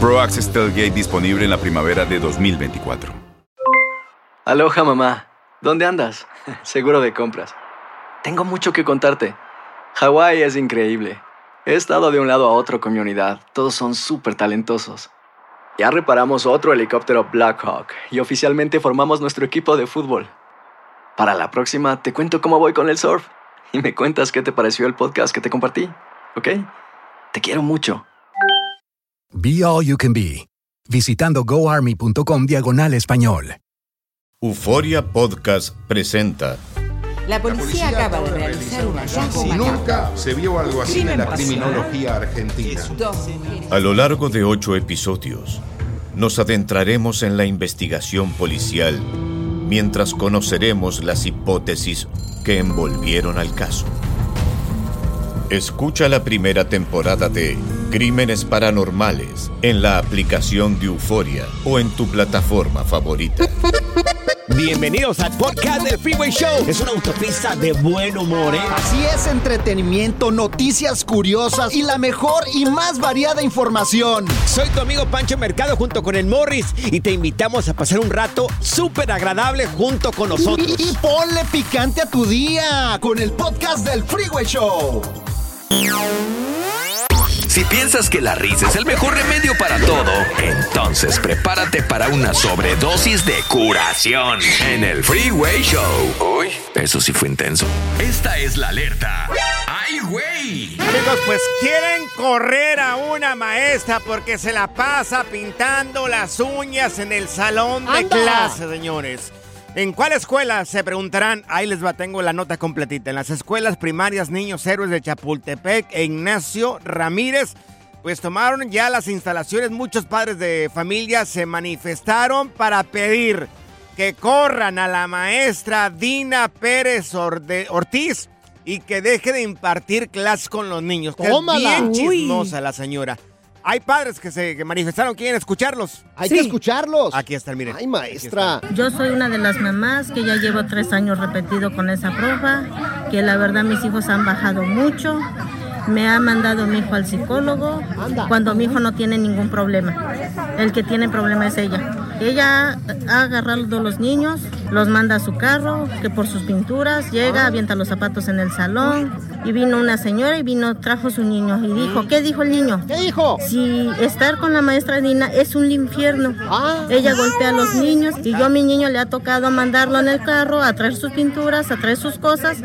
Pro Access Tailgate disponible en la primavera de 2024. Aloha mamá, ¿dónde andas? Seguro de compras. Tengo mucho que contarte. Hawái es increíble. He estado de un lado a otro con mi unidad. Todos son súper talentosos. Ya reparamos otro helicóptero Blackhawk y oficialmente formamos nuestro equipo de fútbol. Para la próxima te cuento cómo voy con el surf y me cuentas qué te pareció el podcast que te compartí, ¿ok? Te quiero mucho. Be All You Can Be, visitando goarmy.com diagonal español. Euforia Podcast presenta La policía acaba de realizar un hallazgo nunca se vio algo así en la criminología argentina. A lo largo de ocho episodios, nos adentraremos en la investigación policial mientras conoceremos las hipótesis que envolvieron al caso. Escucha la primera temporada de Crímenes Paranormales en la aplicación de Euforia o en tu plataforma favorita. Bienvenidos al podcast del Freeway Show. Es una autopista de buen humor, ¿eh? Así es, entretenimiento, noticias curiosas y la mejor y más variada información. Soy tu amigo Pancho Mercado junto con el Morris y te invitamos a pasar un rato súper agradable junto con nosotros. Y, y ponle picante a tu día con el podcast del Freeway Show. Si piensas que la risa es el mejor remedio para todo, entonces prepárate para una sobredosis de curación en el Freeway Show. Uy, eso sí fue intenso. Esta es la alerta. ¡Ay, güey! Chicos, pues quieren correr a una maestra porque se la pasa pintando las uñas en el salón de ¡Anda! clase, señores. ¿En cuál escuela? Se preguntarán. Ahí les va, tengo la nota completita. En las escuelas primarias Niños Héroes de Chapultepec e Ignacio Ramírez, pues tomaron ya las instalaciones. Muchos padres de familia se manifestaron para pedir que corran a la maestra Dina Pérez Orde- Ortiz y que deje de impartir clases con los niños. Que es bien chismosa la señora. Hay padres que se que manifestaron, quieren escucharlos. Hay que escucharlos. Aquí están, miren. Ay, maestra. Yo soy una de las mamás que ya llevo tres años repetido con esa prueba, que la verdad mis hijos han bajado mucho. Me ha mandado mi hijo al psicólogo cuando mi hijo no tiene ningún problema. El que tiene problema es ella. Ella ha agarrado a los niños, los manda a su carro, que por sus pinturas llega, avienta los zapatos en el salón. Y vino una señora y vino, trajo su niño y dijo, ¿qué dijo el niño? ¿Qué dijo? Si estar con la maestra Dina es un infierno. Ah. Ella golpea a los niños y yo a mi niño le ha tocado mandarlo en el carro a traer sus pinturas, a traer sus cosas.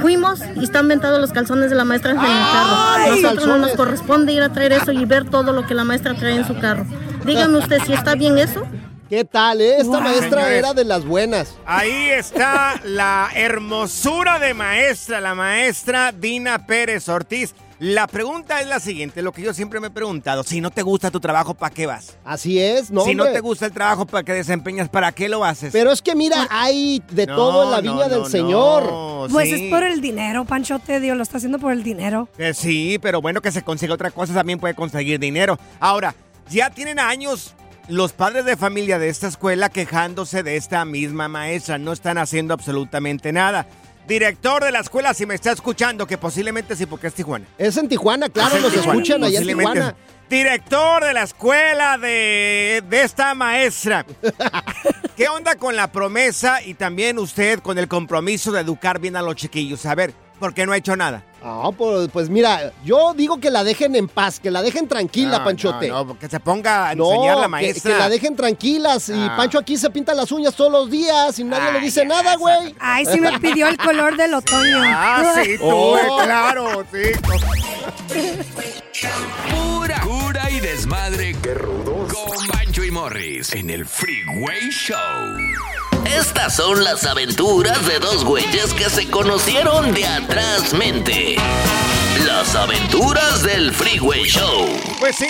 Fuimos y están ventados los calzones de la maestra en el carro. Nosotros no nos corresponde ir a traer eso y ver todo lo que la maestra trae en su carro. Dígame usted si está bien eso. ¿Qué tal? eh? Esta maestra Señores. era de las buenas. Ahí está la hermosura de maestra, la maestra Dina Pérez Ortiz. La pregunta es la siguiente, lo que yo siempre me he preguntado, si no te gusta tu trabajo, ¿para qué vas? Así es, ¿no? si no te gusta el trabajo para que desempeñas, ¿para qué lo haces? Pero es que mira, hay de No, todo en la no, viña del no, Señor. no, Pues sí. es por el dinero, Pancho te dio, lo está haciendo por el dinero. Eh, sí, pero bueno, que se consiga otra cosa también puede conseguir dinero. Ahora, ya tienen años los padres de familia de esta escuela quejándose de esta misma maestra. No están haciendo absolutamente nada. Director de la escuela, si me está escuchando, que posiblemente sí, porque es Tijuana. Es en Tijuana, claro, Es nos Tijuana, escuchan allá en Tijuana. Director de la escuela de, de esta maestra. ¿Qué onda con la promesa y también usted con el compromiso de educar bien a los chiquillos? A ver, ¿Por qué no ha hecho nada? No, pues, pues mira, yo digo que la dejen en paz, que la dejen tranquila, No, Panchote. No, no, que se ponga a No, enseñar la que- maestra. Que, la dejen tranquilas. Y Ah. Pancho aquí se pinta las uñas todos los días y nadie le dice nada, güey. Ay, sí me pidió el color del otoño. Ah, sí, tú, Oh. claro, sí. Pura cura y desmadre. Qué rudos. Con Bancho y Morris en el Freeway Show. Estas son las aventuras de dos güeyes que se conocieron de atrás mente. Las aventuras del Freeway Show. Pues sí,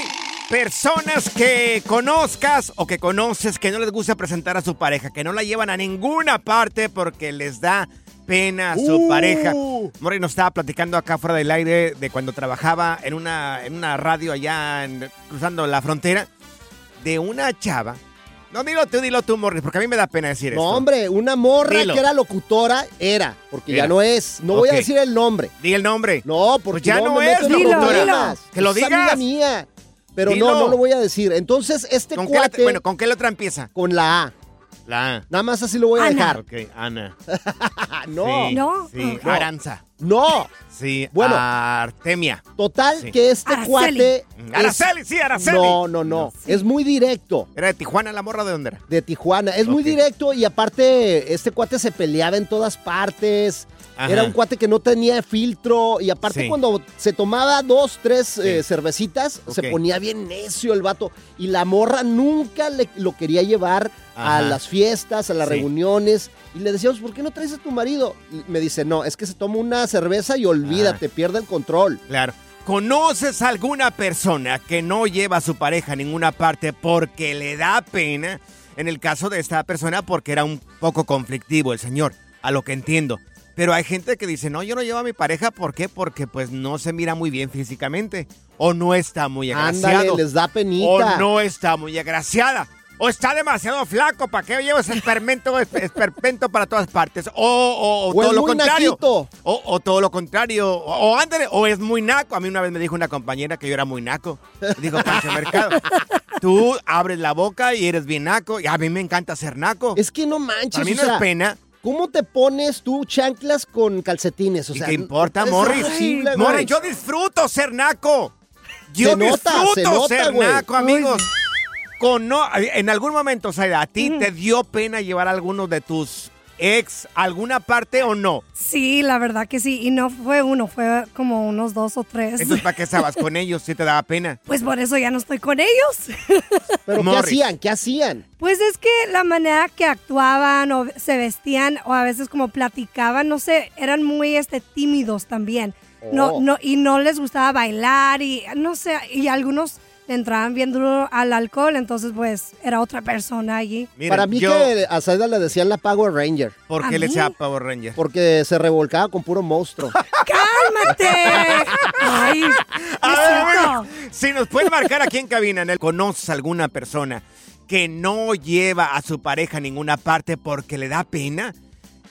personas que conozcas o que conoces que no les gusta presentar a su pareja, que no la llevan a ninguna parte porque les da pena a su Uh. pareja. Mori nos estaba platicando acá fuera del aire de cuando trabajaba en una, en una radio allá en- cruzando la frontera de una chava. No, dilo tú, dilo tú, Morris, porque a mí me da pena decir No, esto. hombre, una morra Dilo. que era locutora, era, porque Era. ya no es. No voy a decir el nombre. Di el nombre. No, porque Pues ya no me es locutora. Que lo Es amiga digas. mía. Pero Dilo. no, no lo voy a decir. Entonces, este ¿Con qué, letra- bueno, ¿con qué letra empieza? Con la A. La A. Nada más así lo voy a Ana. dejar. Ok, Ana. no. Sí, No. Sí, No. Aranza. No. Sí, Bueno. Artemia. Total, Sí. que este Araceli. cuate... es- Araceli, sí, Araceli. No, no, no. Es muy directo. ¿Era de Tijuana la morra de dónde era? De Tijuana. Es muy directo y aparte este cuate se peleaba en todas partes. Ajá. Era un cuate que no tenía filtro y aparte Sí. cuando se tomaba dos, tres eh, cervecitas, se ponía bien necio el vato. Y la morra nunca le, lo quería llevar a las fiestas, a las Sí. reuniones. Y le decíamos, ¿por qué no traes a tu marido? Y me dice, no, es que se toma una cerveza y olvídate, pierde el control. Claro. ¿Conoces a alguna persona que no lleva a su pareja a ninguna parte porque le da pena? En el caso de esta persona, porque era un poco conflictivo el señor, a lo que entiendo. Pero hay gente que dice, no, yo no llevo a mi pareja, ¿por qué? Porque pues no se mira muy bien físicamente. O no está muy agraciado. Ándale, les da penita. O no está muy agraciada. O está demasiado flaco, ¿para qué llevas espermento, esp- esperpento para todas partes? O, o- o O todo lo contrario. O, o todo lo contrario. O, ándale, o es muy naco. A mí una vez me dijo una compañera que yo era muy naco. Digo, Pancho Mercado, tú abres la boca y eres bien naco. Y a mí me encanta ser naco. Es que no manches, Para mí no sea, es pena. ¿Cómo te pones tú chanclas con calcetines? O ¿Y sea, qué importa, Morris? Morris, yo disfruto ser naco. Yo Se nota, disfruto se nota, ser naco, amigos. Con no, en algún momento, Zaida, ¿a ti te dio pena llevar a alguno de tus ex a alguna parte o no? Sí, la verdad que sí. Y no fue uno, fue como unos dos o tres. Entonces, ¿para qué estabas con ellos si te daba pena? Pues por eso ya no estoy con ellos. ¿Pero qué hacían? ¿Qué hacían? Pues es que la manera que actuaban o se vestían o a veces como platicaban, no sé, eran muy este tímidos también. No, Oh. no, y no les gustaba bailar y no sé, y algunos le entraban bien duro al alcohol, entonces pues era otra persona allí. Miren, Para mí yo- que a Zaida le decían la Power Ranger. ¿Por ¿A qué le mí? decía Power Ranger? Porque se revolcaba con puro monstruo. ¡Cálmate! Ay, A es ver, cierto. bueno, si nos pueden marcar aquí en cabina, ¿no? ¿conoces alguna persona que no lleva a su pareja a ninguna parte porque le da pena?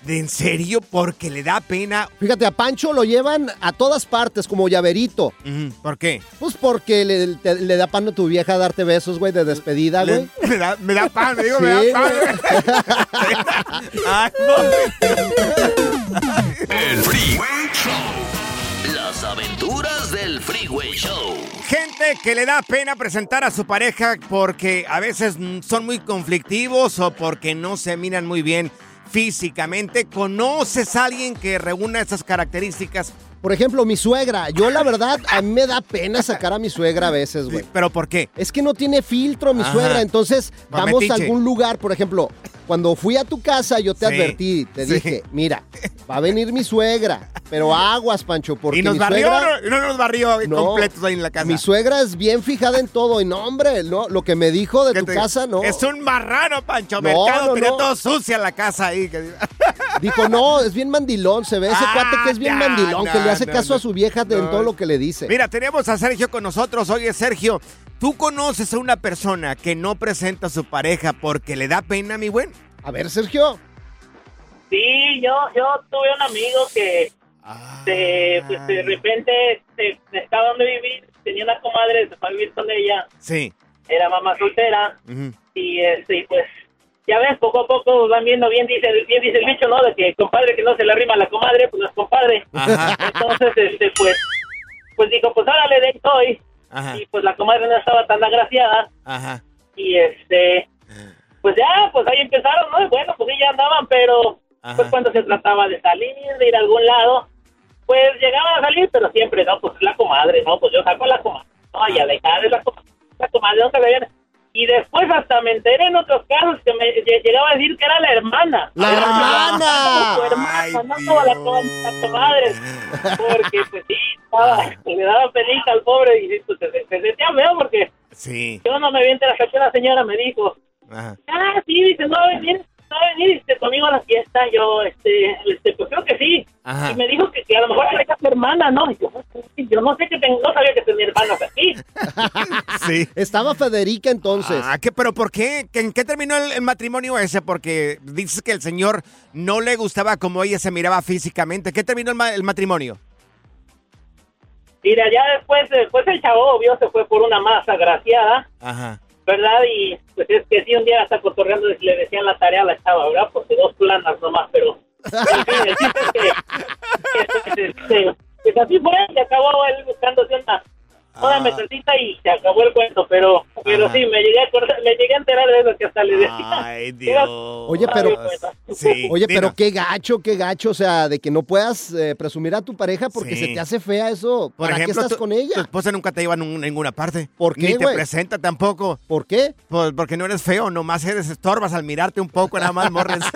¿De en serio? ¿Porque le da pena? Fíjate, a Pancho lo llevan a todas partes como llaverito. ¿Por qué? Pues porque le, te- le da pan a tu vieja darte besos, güey, de despedida, güey. Le- me, da, me da pan, me digo, Sí, me da pan. Ay, El Freeway Show. Las aventuras del Freeway Show. Gente que le da pena presentar a su pareja porque a veces son muy conflictivos o porque no se miran muy bien físicamente. ¿Conoces a alguien que reúna esas características? Por ejemplo, mi suegra. Yo, la verdad, a mí me da pena sacar a mi suegra a veces, güey. ¿Pero por qué? Es que no tiene filtro mi Ajá. suegra. Entonces, vamos a algún lugar. Por ejemplo, cuando fui a tu casa, yo te Sí, advertí. Te sí. dije, mira, va a venir mi suegra. Pero aguas, Pancho, porque ¿Y nos mi barrió suegra... no, no nos barrió No. completos ahí en la casa? Mi suegra es bien fijada en todo. Y no, hombre, no, lo que me dijo de ¿Qué tu te- casa, no. Es un marrano, Pancho No, Mercado. Tenía todo sucia la casa ahí. que- Dijo, no, es bien mandilón. Se ve ese Ah, cuate que es bien mandilón, que le hace no, caso no. a su vieja de- en todo lo que le dice. Mira, tenemos a Sergio con nosotros. Oye, Sergio, ¿tú conoces a una persona que no presenta a su pareja porque le da pena, mi buen? A ver, Sergio. Sí, yo, yo tuve un amigo que de, pues, de repente se, se estaba donde vivir, tenía una comadre, se fue a vivir con ella, Sí. era mamá soltera y este, y, pues ya ves, poco a poco van viendo, bien dice, bien dice el bicho, ¿no? De que compadre que no se le arrima a la comadre, pues no es compadre. Entonces, este, pues, pues dijo, pues órale, de estoy. Ajá. Y pues la comadre no estaba tan agraciada. Ajá. Y este, pues ya, pues ahí empezaron, ¿no? Y bueno, pues ya andaban, pero pues cuando se trataba de salir, de ir a algún lado, pues llegaban a salir, pero siempre, no, pues la comadre, no, pues yo saco a la comadre, no, y a dejar de la comadre, la comadre, ¿dónde la viene? Y después hasta me enteré en otros casos que me lle- llegaba a decir que era la hermana. ¡La Era hermana! Su hermana, no toda la, la comadre. Porque, pues sí, estaba- le daba penita al pobre y pues, se, se sentía feo porque Sí. yo no me había enterado hasta que una señora me dijo, Ajá. ah, sí, dice, no a venir, no va a venir este, conmigo a la fiesta. Yo, este, este, pues creo que sí. Ajá. Y me dijo que, que a lo mejor era su hermana, ¿no? Y yo, yo no sé que tengo, no sabía que tenía hermanas aquí. Sí. Estaba Federica entonces. Ah, ¿qué, ¿pero por qué? ¿Que ¿En qué terminó el, el matrimonio ese? Porque dices que el señor no le gustaba como ella se miraba físicamente. ¿Qué terminó el, ma- el matrimonio? Mira, ya después, después el chavo, obvio, se fue por una más agraciada, Ajá. ¿Verdad? Y pues es que sí, un día hasta cotorreando le decían la tarea a la chava, ¿verdad? Porque dos planas nomás, pero... en fin, el chiste es que, que, pues, este, pues así fue, se acabó él buscándose una, una metacita y se acabó el cuento, pero pero sí, me llegué, a acordar- me llegué a enterar de eso que hasta le decía. Ay, Dios. Oye, pero, oye, pero qué gacho, qué gacho, o sea, de que no puedas eh, presumir a tu pareja porque Sí. se te hace fea eso. Por ¿Para ejemplo, qué estás tu- con Tu ella? esposa nunca te lleva a ninguna parte. ¿Por qué, Ni te presenta tampoco. ¿Por qué? Pues porque no eres feo, nomás eres estorbas al mirarte un poco, nada más morres.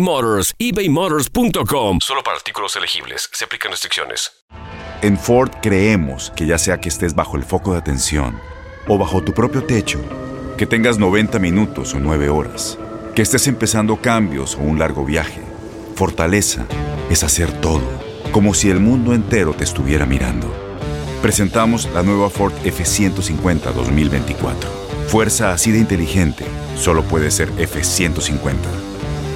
Motors. ebaymotors.com. Solo para artículos elegibles. Se aplican restricciones. En Ford creemos que ya sea que estés bajo el foco de atención o bajo tu propio techo, que tengas 90 minutos o 9 horas, que estés empezando cambios o un largo viaje, fortaleza es hacer todo, como si el mundo entero te estuviera mirando. Presentamos la nueva Ford F150 2024. Fuerza así de inteligente solo puede ser F150.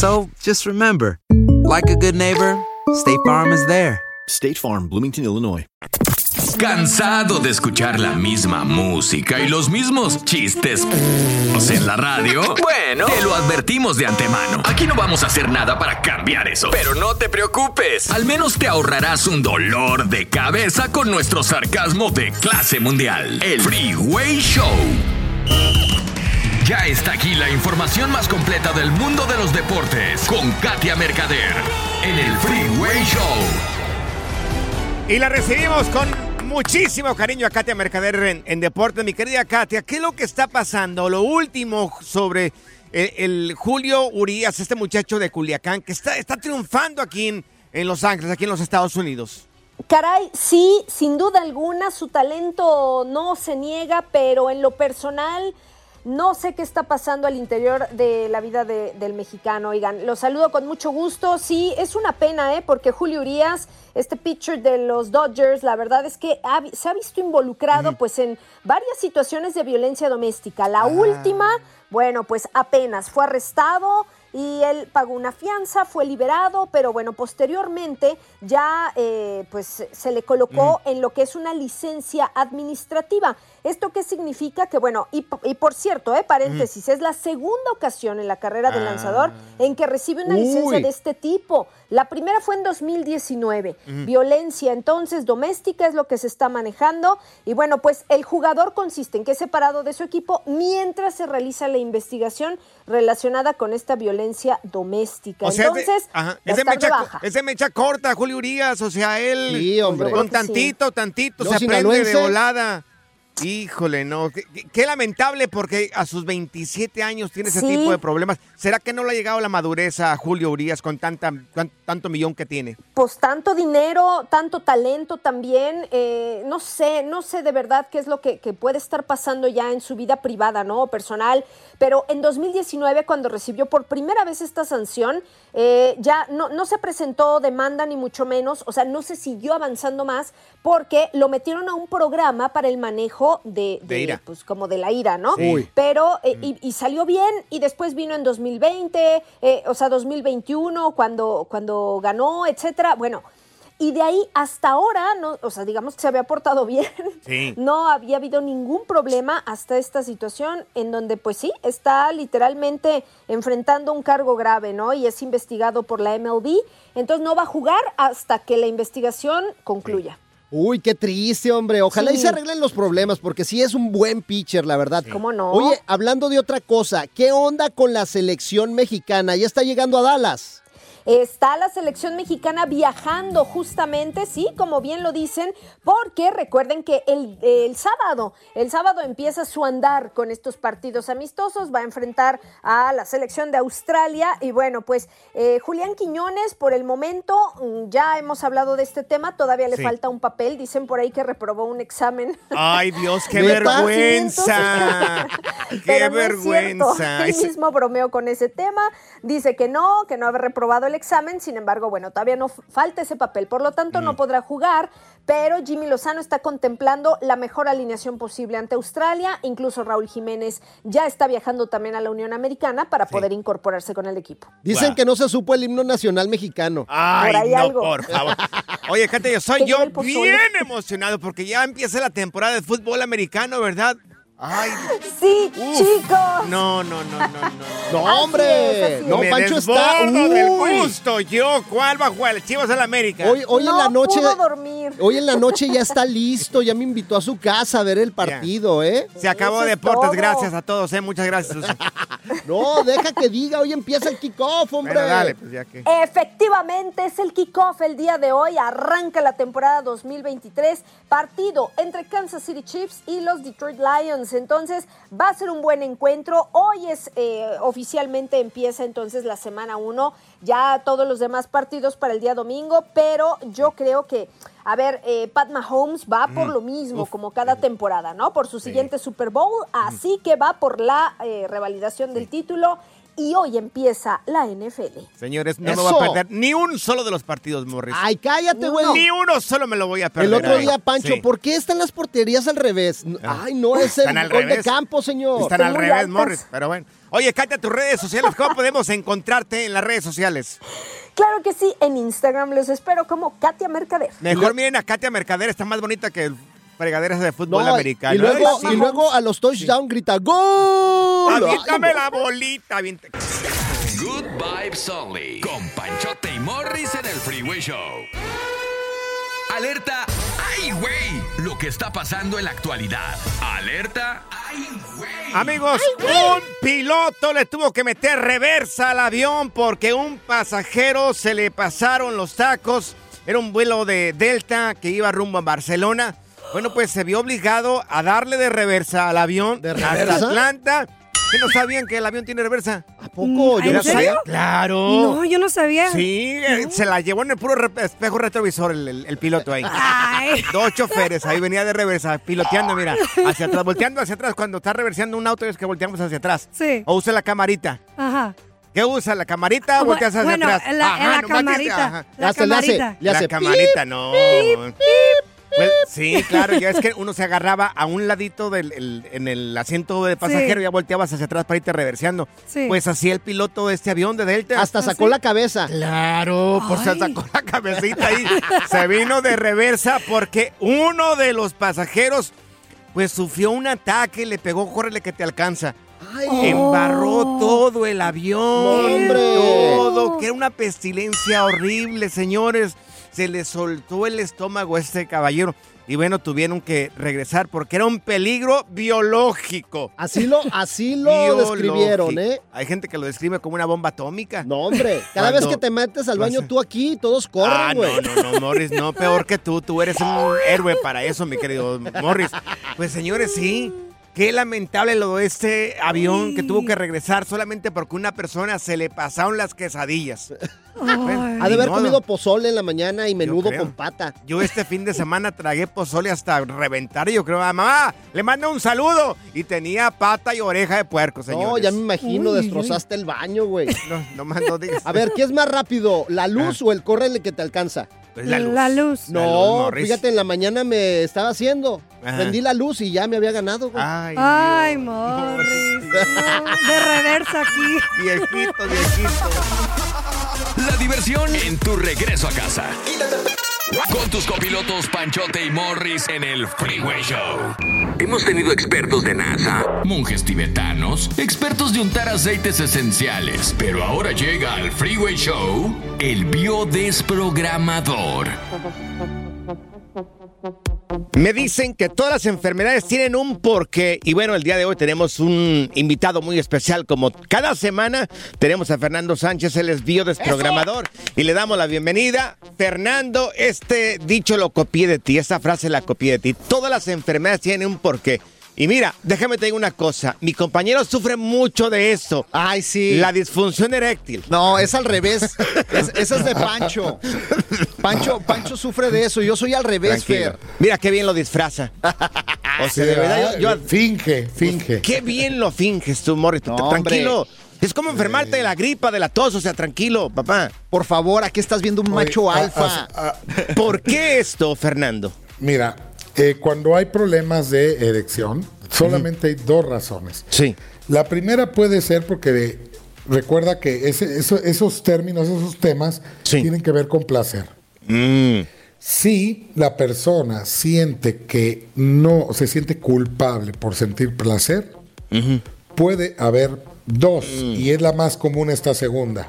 So just remember, like a good neighbor, State Farm is there. State Farm, Bloomington, Illinois. ¿Cansado de escuchar la misma música y los mismos chistes en la radio? Bueno, te lo advertimos de antemano. Aquí no vamos a hacer nada para cambiar eso. Pero no te preocupes. Al menos te ahorrarás un dolor de cabeza con nuestro sarcasmo de clase mundial. El Freeway Show. Ya está aquí la información más completa del mundo de los deportes con Katia Mercader en el Freeway Show. Y la recibimos con muchísimo cariño a Katia Mercader en, en Deportes. Mi querida Katia, ¿qué es lo que está pasando? Lo último sobre el, el Julio Urias, este muchacho de Culiacán, que está, está triunfando aquí en, en Los Ángeles, aquí en los Estados Unidos. Caray, sí, sin duda alguna, su talento no se niega, pero en lo personal no sé qué está pasando al interior de la vida de- del mexicano. Oigan, lo saludo con mucho gusto. Sí, es una pena, ¿eh? Porque Julio Urias, este pitcher de los Dodgers, la verdad es que ha se ha visto involucrado pues en varias situaciones de violencia doméstica. La última, bueno, pues apenas fue arrestado y él pagó una fianza, fue liberado, pero bueno, posteriormente ya eh, pues se le colocó en lo que es una licencia administrativa. ¿Esto qué significa? Que bueno, y, por cierto, eh, paréntesis, es la segunda ocasión en la carrera del Ah. lanzador en que recibe una licencia de este tipo. La primera fue en 2019. Ujú. Violencia entonces doméstica es lo que se está manejando. Y bueno, pues el jugador consiste en que es separado de su equipo mientras se realiza la investigación relacionada con esta violencia doméstica. O sea, es de- entonces, es de mecha, baja. es de mecha corta, Julio Urias. O sea, él Sí, hombre. con tantito, tantito Los se aprende de volada. Híjole, no. Qué, lamentable porque a sus 27 años tiene ese Sí. tipo de problemas. ¿Será que no le ha llegado la madurez a Julio Urias con tanta, con tanto millón que tiene? pues tanto dinero, tanto talento también, eh, no sé, no sé de verdad qué es lo que, que puede estar pasando ya en su vida privada, ¿no? Personal, pero en 2019 cuando recibió por primera vez esta sanción, eh, ya no, no se presentó demanda ni mucho menos, o sea, no se siguió avanzando más porque lo metieron a un programa para el manejo de, De ira. pues como de la ira, ¿no? Sí. Pero, eh, y, y salió bien, y después vino en 2020, eh, o sea, 2021, cuando, cuando ganó, etcétera. Bueno, y de ahí hasta ahora, no, o sea, digamos que se había portado bien. Sí. No había habido ningún problema hasta esta situación en donde, pues sí, está literalmente enfrentando un cargo grave, ¿no? Y es investigado por la MLB. Entonces no va a jugar hasta que la investigación concluya. Uy, qué triste, hombre. Ojalá y se arreglen los problemas, porque sí es un buen pitcher, la verdad. ¿Cómo no? Oye, hablando de otra cosa, ¿qué onda con la selección mexicana? Ya está llegando a Dallas. Está la selección mexicana viajando justamente, sí, como bien lo dicen, porque recuerden que el, el sábado, el sábado empieza su andar con estos partidos amistosos, va a enfrentar a la selección de Australia y bueno, pues eh, Julián Quiñones, por el momento, mm, ya hemos hablado de este tema, todavía le Sí. falta un papel, dicen por ahí que reprobó un examen. Ay, Dios, qué vergüenza. qué Pero no es cierto. vergüenza. Él mismo bromeó con ese tema, dice que no, que no había reprobado el examen, sin embargo, bueno, todavía no falta ese papel, por lo tanto no podrá jugar, pero Jimmy Lozano está contemplando la mejor alineación posible ante Australia, incluso Raúl Jiménez ya está viajando también a la Unión Americana para poder incorporarse con el equipo. Dicen que no se supo el himno nacional mexicano. Ay, Por ahí no, algo. por favor. Oye, Kate, yo soy yo bien emocionado porque ya empieza la temporada de fútbol americano, ¿verdad? Ay, Sí, Uf. chicos. No, no, no, no, no. No, hombre. es, No, Me Pancho está. desbordo del Uy. gusto. Yo, ¿cuál va a jugar? El Chivas al América. Hoy, hoy en la noche. pudo dormir. Hoy en la noche ya está listo. Ya me invitó a su casa a ver el partido, ¿eh? Se acabó Eso es Deportes. Gracias a todos, ¿eh? Muchas gracias. No, deja que diga. Hoy empieza el kickoff, hombre. Bueno, dale, pues ya que. Efectivamente, es el kickoff el día de hoy. Arranca la temporada 2023. Partido entre Kansas City Chiefs y los Detroit Lions. Entonces, va a ser un buen encuentro. Hoy es eh, oficialmente empieza entonces la semana 1. Ya todos los demás partidos para el día domingo. Pero yo creo que. A ver, eh, Pat Mahomes va por Mm. lo mismo como cada temporada, ¿no? Por su siguiente Super Bowl, así que va por la eh, revalidación del título y hoy empieza la NFL. Señores, no me Eso. voy a perder ni un solo de los partidos, Morris. Ay, cállate, güey. Ni uno solo me lo voy a perder. El otro día, Pancho, sí. ¿por qué están las porterías al revés? Ay, no es el al gol de campo, señor. Están al revés, Morris. Pero bueno. Oye, Katia, tus redes sociales. ¿Cómo podemos encontrarte en las redes sociales? Claro que sí, en Instagram los espero como Katia Mercader. Mejor miren a Katia Mercader. Está más bonita que fregaderas de fútbol No, americano. y luego, Ay, sí. y luego a los touchdown grita ¡Gol! Aviéntame la bolita. Good Vibes Only. Con Panchote y Morris en el Freeway Show. Alerta. ¡Ay, güey! Lo que está pasando en la actualidad. Alerta. ¡Ay, güey! Amigos, un piloto le tuvo que meter reversa al avión porque un pasajero se le pasaron los tacos. Era un vuelo de Delta que iba rumbo a Barcelona. Bueno, pues se vio obligado a darle de reversa al avión ¿De hasta reversa? Atlanta. ¿Que no sabían que el avión tiene reversa? ¿A poco? Yo ¿En no serio? sabía. Claro. No, yo no sabía. Sí, eh, se la llevó en el puro re- espejo retrovisor el, el- el piloto ahí. Ay. Dos choferes, ahí venía de reversa, piloteando, mira, hacia atrás, volteando hacia atrás. Cuando está reversando un auto es que volteamos hacia atrás. Sí. O usa la camarita. Ajá. ¿Qué usa? ¿La camarita o volteas hacia bueno, atrás? en la- en la que- camarita. ajá. La Hace- le hace- camarita. le hace la camarita, no. Pues, sí, claro, ya es que uno se agarraba a un ladito del el- en el asiento de pasajero Sí. y ya volteabas hacia atrás para irte reverseando. Sí. Pues así el piloto de este avión de Delta. Hasta sacó la cabeza. Claro, por se sacó la cabecita ahí. Se vino de reversa porque uno de los pasajeros pues sufrió un ataque, le pegó, córrele que te alcanza. Ay. Embarró todo el avión. hombre. Todo, que era una pestilencia horrible, señores. Se le soltó el estómago a este caballero. Y bueno, tuvieron que regresar porque era un peligro biológico. Así lo, así lo Biológico. describieron, ¿eh? Hay gente que lo describe como una bomba atómica. No, hombre. Cada vez que te metes al baño tú aquí, todos corren, Ah, güey. no, no, no, Morris, no, peor que tú. Tú eres un héroe para eso, mi querido Morris. Pues señores, sí. Qué lamentable lo de este avión que tuvo que regresar solamente porque una persona se le pasaron las quesadillas. Bueno, Ha de haber modo. comido pozole en la mañana y menudo con pata. Yo este fin de semana tragué pozole hasta reventar y yo creo, "Ah, mamá, le mando un saludo. Y tenía pata y oreja de puerco, señores. No, ya me imagino, Uy, destrozaste el baño, güey. No, no más no digas. A ver, ¿qué es más rápido, la luz o el córrele que te alcanza? Pues la luz. La luz. No, La luz, Morris. fíjate, en la mañana me estaba haciendo. Ajá. Prendí la luz y ya me había ganado, güey. Ay, Ay, Morris. no, de reversa aquí. viejito, viejito. La diversión en tu regreso a casa. Con tus copilotos Panchote y Morris en el Freeway Show. Hemos tenido expertos de NASA, monjes tibetanos, expertos de untar aceites esenciales, pero ahora llega al Freeway Show el biodesprogramador. Me dicen que todas las enfermedades tienen un porqué. Y bueno, el día de hoy tenemos un invitado muy especial. Como cada semana tenemos a Fernando Sánchez, él es biodesprogramador. Y le damos la bienvenida. Fernando, este dicho lo copié de ti, esta frase la copié de ti. Todas las enfermedades tienen un porqué. Y mira, déjame te digo una cosa. Mi compañero sufre mucho de eso. Ay, sí. La disfunción eréctil. No, es al revés. Es- esa es de Pancho. Pancho. Pancho sufre de eso. Yo soy al revés, Tranquilo. Fer. Mira qué bien lo disfraza. O sea, de verdad, yo, yo- Finge, finge. Qué bien lo finges tú, Morris. No, tranquilo. Es como enfermarte de la gripa, de la tos, o sea, tranquilo, papá. Por favor, aquí estás viendo un macho alfa. ¿Por qué esto, Fernando? Mira, eh, cuando hay problemas de erección, solamente hay dos razones. Sí. La primera puede ser porque de- recuerda que ese- eso- esos términos, esos temas, tienen que ver con placer. Mm. Si la persona siente que no se siente culpable por sentir placer, puede haber dos, y es la más común esta segunda.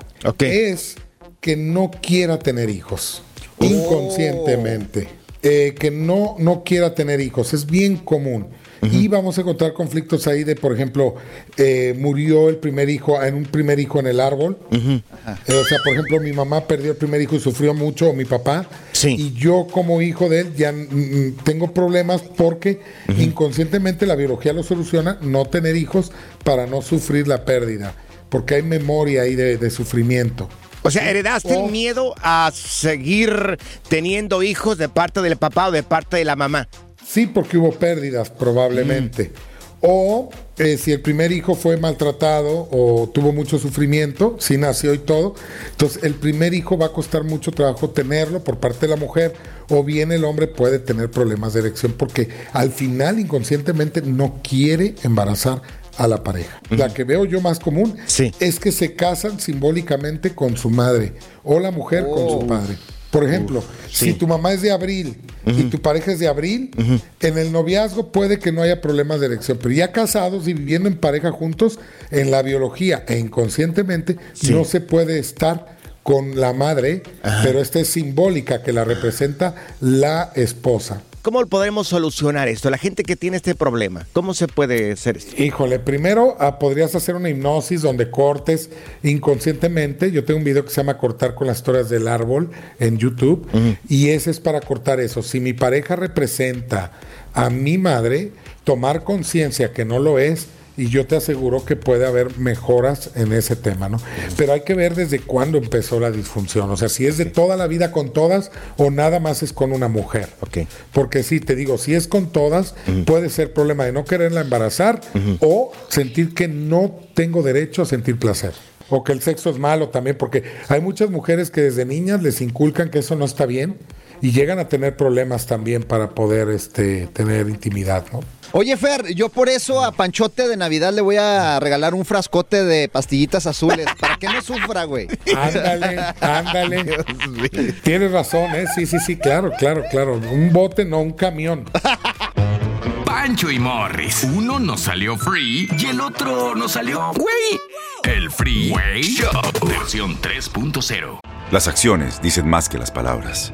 Es que no quiera tener hijos, inconscientemente. Eh, que no, no quiera tener hijos, es bien común. Y vamos a encontrar conflictos ahí de, por ejemplo, eh, murió el primer hijo, en un primer hijo en el árbol. Eh, o sea, por ejemplo, mi mamá perdió el primer hijo y sufrió mucho, o mi papá. Y yo como hijo de él ya mm, mm, tengo problemas porque inconscientemente la biología lo soluciona, no tener hijos para no sufrir la pérdida. Porque hay memoria ahí de, de sufrimiento. O sea, heredaste el miedo a seguir teniendo hijos de parte del papá o de parte de la mamá. Sí, porque hubo pérdidas probablemente. O eh, si el primer hijo fue maltratado o tuvo mucho sufrimiento, si nació y todo, entonces el primer hijo va a costar mucho trabajo tenerlo por parte de la mujer, o bien el hombre puede tener problemas de erección porque al final inconscientemente no quiere embarazar a la pareja. La que veo yo más común es que se casan simbólicamente con su madre o la mujer con su padre. Por ejemplo, si tu mamá es de abril y tu pareja es de abril, en el noviazgo puede que no haya problemas de erección, pero ya casados y viviendo en pareja juntos, en la biología e inconscientemente no se puede estar con la madre, pero esta es simbólica que la representa la esposa. ¿Cómo podemos solucionar esto? La gente que tiene este problema, ¿cómo se puede hacer esto? Híjole, primero ah, podrías hacer una hipnosis donde cortes inconscientemente. Yo tengo un video que se llama Cortar con las historias del árbol en YouTube y ese es para cortar eso. Si mi pareja representa a mi madre, tomar conciencia que no lo es y yo te aseguro que puede haber mejoras en ese tema, ¿no? Pero hay que ver desde cuándo empezó la disfunción, o sea, si es de toda la vida con todas o nada más es con una mujer. Porque sí, te digo, si es con todas, puede ser problema de no quererla embarazar o sentir que no tengo derecho a sentir placer. O que el sexo es malo también, porque hay muchas mujeres que desde niñas les inculcan que eso no está bien y llegan a tener problemas también para poder este, tener intimidad, ¿no? Oye, Fer, yo por eso a Panchote de Navidad le voy a regalar un frascote de pastillitas azules para que no sufra, güey. Ándale, ándale. Tienes razón, ¿eh? Sí, sí, sí, claro, claro, claro. Un bote, no un camión. Pancho y Morris. Uno nos salió free y el otro nos salió... ¡Güey! El Freeway Show. Versión 3.0. Las acciones dicen más que las palabras.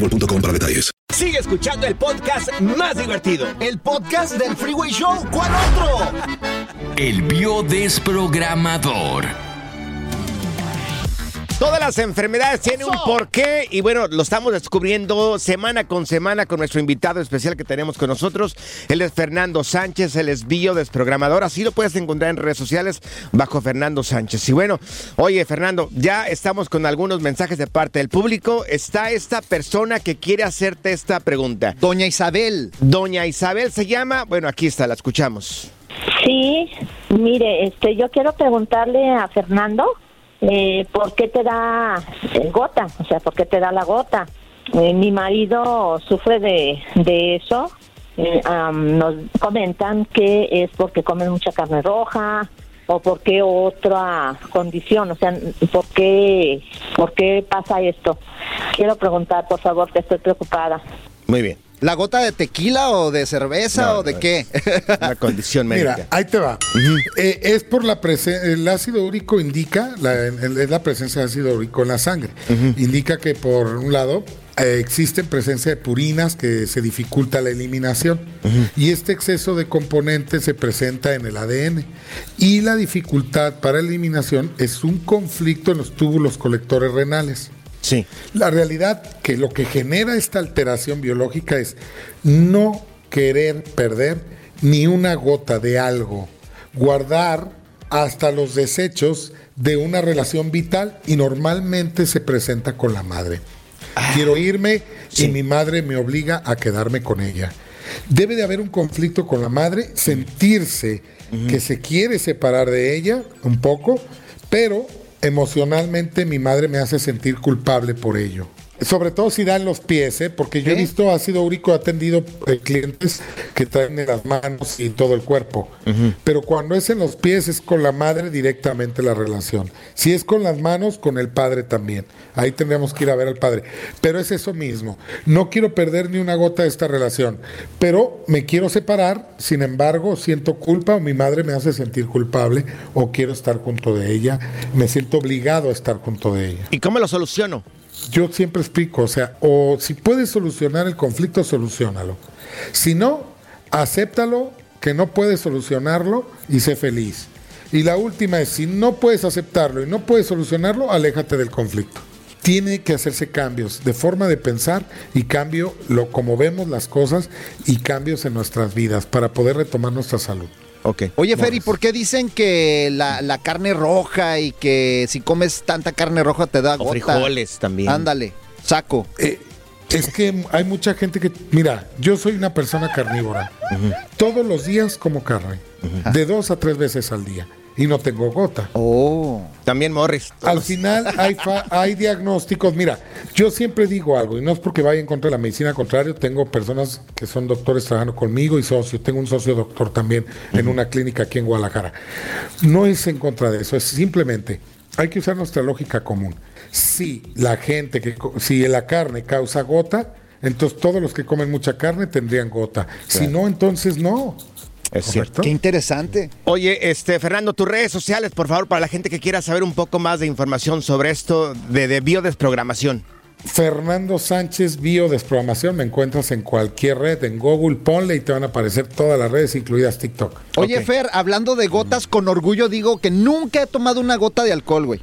boostmobile.com para detalles. Sigue escuchando el podcast más divertido. El podcast del Freeway Show. ¿Cuál otro? El biodesprogramador. Todas las enfermedades tienen un porqué y bueno, lo estamos descubriendo semana con semana con nuestro invitado especial que tenemos con nosotros. Él es Fernando Sánchez, él es biodesprogramador, así lo puedes encontrar en redes sociales bajo Fernando Sánchez. Y bueno, oye Fernando, ya estamos con algunos mensajes de parte del público. Está esta persona que quiere hacerte esta pregunta. Doña Isabel. Doña Isabel se llama, bueno, aquí está, la escuchamos. Sí, mire, este, yo quiero preguntarle a Fernando eh, por qué te da gota, o sea, por qué te da la gota. Eh, mi marido sufre de, de eso. Eh, nos comentan que es porque comen mucha carne roja o por qué otra condición, o sea, ¿por qué, por qué pasa esto? Quiero preguntar, por favor, que estoy preocupada. Muy bien. ¿La gota de tequila o de cerveza No, o de no, qué? La condición médica. Mira, ahí te va. Eh, es por la presencia, el ácido úrico indica, la, es la presencia de ácido úrico en la sangre. Indica que por un lado eh, existe presencia de purinas que se dificulta la eliminación y este exceso de componentes se presenta en el ADN y la dificultad para eliminación es un conflicto en los túbulos colectores renales. Sí. La realidad que lo que genera esta alteración biológica es no querer perder ni una gota de algo, guardar hasta los desechos de una relación vital y normalmente se presenta con la madre. Quiero irme y mi madre me obliga a quedarme con ella. Debe de haber un conflicto con la madre, sentirse que se quiere separar de ella un poco, pero emocionalmente mi madre me hace sentir culpable por ello. Sobre todo si dan los pies, ¿eh? porque yo he visto ácido úrico atendido eh, clientes que traen en las manos y todo el cuerpo. Pero cuando es en los pies es con la madre directamente la relación. Si es con las manos, con el padre también. Ahí tendríamos que ir a ver al padre. Pero es eso mismo. No quiero perder ni una gota de esta relación. Pero me quiero separar, sin embargo, siento culpa o mi madre me hace sentir culpable o quiero estar junto de ella. Me siento obligado a estar junto de ella. ¿Y cómo lo soluciono? Yo siempre explico, o sea, o si puedes solucionar el conflicto, solucionalo. Si no, acéptalo, que no puedes solucionarlo y sé feliz. Y la última es, si no puedes aceptarlo y no puedes solucionarlo, aléjate del conflicto. Tiene que hacerse cambios de forma de pensar y cambio lo como vemos las cosas y cambios en nuestras vidas para poder retomar nuestra salud. Ok. Oye, Ferry, ¿por qué dicen que la, la carne roja y que si comes tanta carne roja te da O gota? frijoles también. Ándale, saco. Eh, es que hay mucha gente que, mira, yo soy una persona carnívora. Todos los días como carne, de dos a tres veces al día. Y no tengo gota. Oh. También Morris. Al final hay, fa- hay diagnósticos. Mira, yo siempre digo algo, y no es porque vaya en contra de la medicina, al contrario, tengo personas que son doctores trabajando conmigo y socios. Tengo un socio doctor también en una clínica aquí en Guadalajara. No es en contra de eso, es simplemente, hay que usar nuestra lógica común. Si la gente que, co- si la carne causa gota, entonces todos los que comen mucha carne tendrían gota. Si no, entonces no. Es cierto. Qué interesante. Oye, este, Fernando, tus redes sociales, por favor, para la gente que quiera saber un poco más de información sobre esto de, de biodesprogramación. Fernando Sánchez Biodesprogramación, me encuentras en cualquier red, en Google, ponle y te van a aparecer todas las redes, incluidas TikTok. Oye, Fer, hablando de gotas, con orgullo digo que nunca he tomado una gota de alcohol, güey.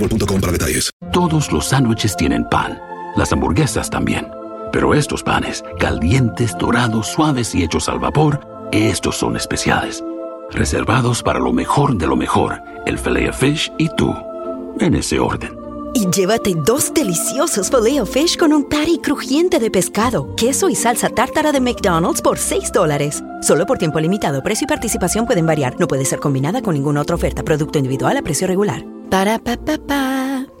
Todos los sándwiches tienen pan, las hamburguesas también. Pero estos panes, calientes, dorados, suaves y hechos al vapor, estos son especiales. Reservados para lo mejor de lo mejor, el filet fish y tú, en ese orden. Y llévate dos deliciosos filet fish con un patty crujiente de pescado, queso y salsa tártara de McDonald's por 6 dólares. Solo por tiempo limitado. Precio y participación pueden variar. No puede ser combinada con ninguna otra oferta. Producto individual a precio regular. Para pa pa pa.